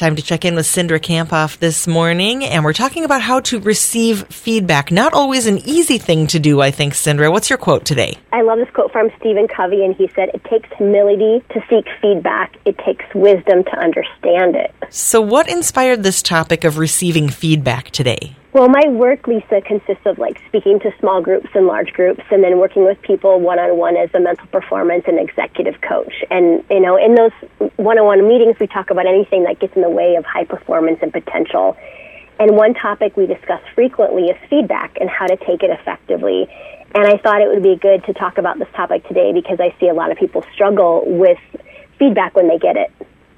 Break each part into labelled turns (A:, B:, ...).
A: Time to check in with Cindra Kamphoff this morning, and we're talking about how to receive feedback. Not always an easy thing to do, I think, Cindra. What's your quote today?
B: I love this quote from Stephen Covey, and he said, It takes humility to seek feedback, it takes wisdom to understand it.
A: So, what inspired this topic of receiving feedback today?
B: Well, my work, Lisa, consists of like speaking to small groups and large groups, and then working with people one on one as a mental performance and executive coach. And you know, in those one on one meetings, we talk about anything that gets in the way of high performance and potential. And one topic we discuss frequently is feedback and how to take it effectively. And I thought it would be good to talk about this topic today because I see a lot of people struggle with feedback when they get it.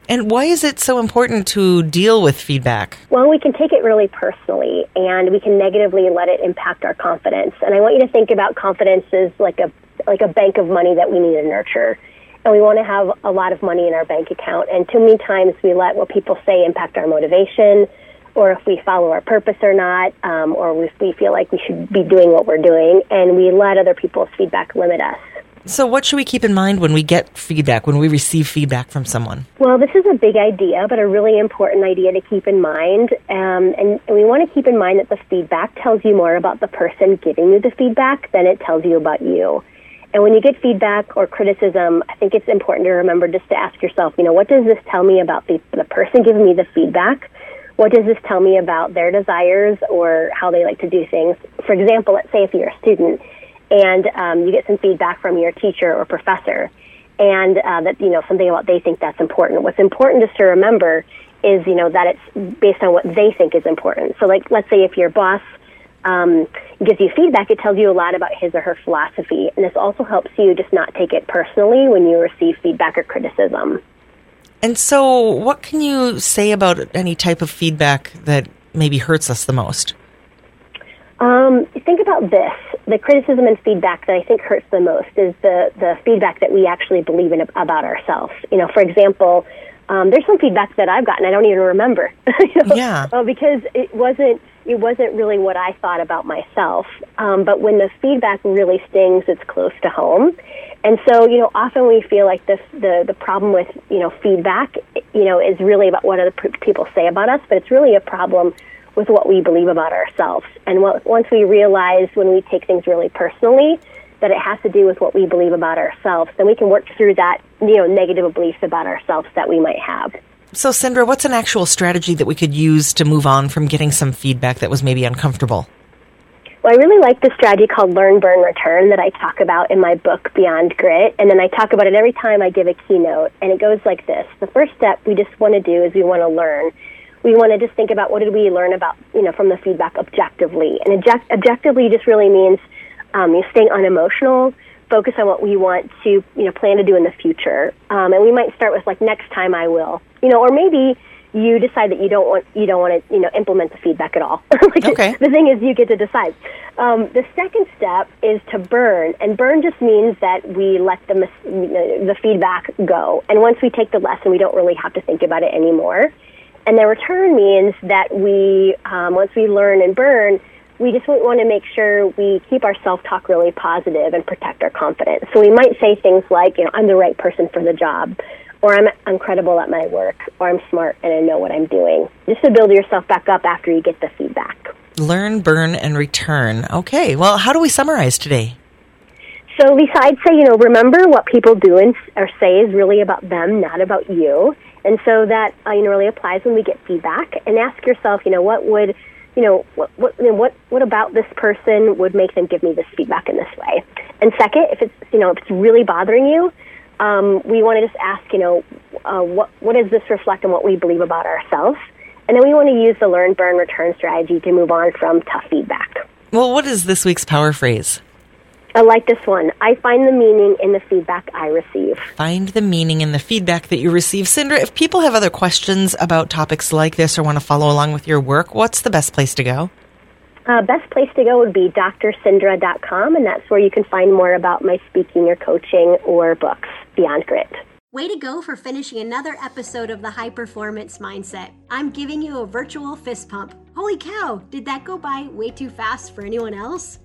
A: And why is it so important to deal with feedback?
B: Well, we can take it really personally and we can negatively let it impact our confidence. And I want you to think about confidence as like a like a bank of money that we need to nurture. And we want to have a lot of money in our bank account. And too many times we let what people say impact our motivation, or if we follow our purpose or not, um, or if we feel like we should be doing what we're doing, and we let other people's feedback limit us.
A: So, what should we keep in mind when we get feedback, when we receive feedback from someone?
B: Well, this is a big idea, but a really important idea to keep in mind. Um, and, and we want to keep in mind that the feedback tells you more about the person giving you the feedback than it tells you about you. And when you get feedback or criticism, I think it's important to remember just to ask yourself, you know, what does this tell me about the, the person giving me the feedback? What does this tell me about their desires or how they like to do things? For example, let's say if you're a student and um, you get some feedback from your teacher or professor, and uh, that you know something about they think that's important. What's important just to remember is you know that it's based on what they think is important. So, like, let's say if your boss um, gives you feedback, it tells you a lot about his or her philosophy, and this also helps you just not take it personally when you receive feedback or criticism.
A: And so, what can you say about any type of feedback that maybe hurts us the most?
B: Um, think about this. The criticism and feedback that I think hurts the most is the, the feedback that we actually believe in about ourselves. You know, for example, um, there's some feedback that I've gotten I don't even remember.
A: you know, yeah.
B: Uh, because it wasn't it wasn't really what I thought about myself. Um, but when the feedback really stings, it's close to home. And so, you know, often we feel like this, the the problem with you know feedback, you know, is really about what other people say about us, but it's really a problem with what we believe about ourselves. And what, once we realize when we take things really personally that it has to do with what we believe about ourselves, then we can work through that, you know, negative beliefs about ourselves that we might have.
A: So, Cindra, what's an actual strategy that we could use to move on from getting some feedback that was maybe uncomfortable?
B: Well, I really like the strategy called Learn, Burn, Return that I talk about in my book, Beyond Grit. And then I talk about it every time I give a keynote. And it goes like this The first step we just want to do is we want to learn we want to just think about what did we learn about, you know, from the feedback objectively. And object- objectively just really means um, you staying unemotional, focus on what we want to, you know, plan to do in the future. Um, and we might start with like next time I will, you know, or maybe you decide that you don't want you don't want to you know implement the feedback at all.
A: like okay.
B: The thing is, you get to decide. Um, the second step is to burn, and burn just means that we let the the feedback go. And once we take the lesson, we don't really have to think about it anymore. And the return means that we, um, once we learn and burn, we just want to make sure we keep our self talk really positive and protect our confidence. So we might say things like, you know, I'm the right person for the job, or I'm incredible at my work, or I'm smart and I know what I'm doing, just to build yourself back up after you get the feedback.
A: Learn, burn, and return. Okay, well, how do we summarize today?
B: So, Lisa, I'd say, you know, remember what people do and, or say is really about them, not about you. And so that uh, you know really applies when we get feedback. And ask yourself, you know, what would you know what what you know, what what about this person would make them give me this feedback in this way? And second, if it's you know if it's really bothering you, um, we want to just ask, you know, uh, what what does this reflect on what we believe about ourselves? And then we want to use the learn, burn, return strategy to move on from tough feedback.
A: Well, what is this week's power phrase?
B: I like this one. I find the meaning in the feedback I receive.
A: Find the meaning in the feedback that you receive. Cindra, if people have other questions about topics like this or want to follow along with your work, what's the best place to go?
B: Uh, best place to go would be drcindra.com, and that's where you can find more about my speaking or coaching or books, Beyond Grit.
C: Way to go for finishing another episode of the High Performance Mindset. I'm giving you a virtual fist pump. Holy cow, did that go by way too fast for anyone else?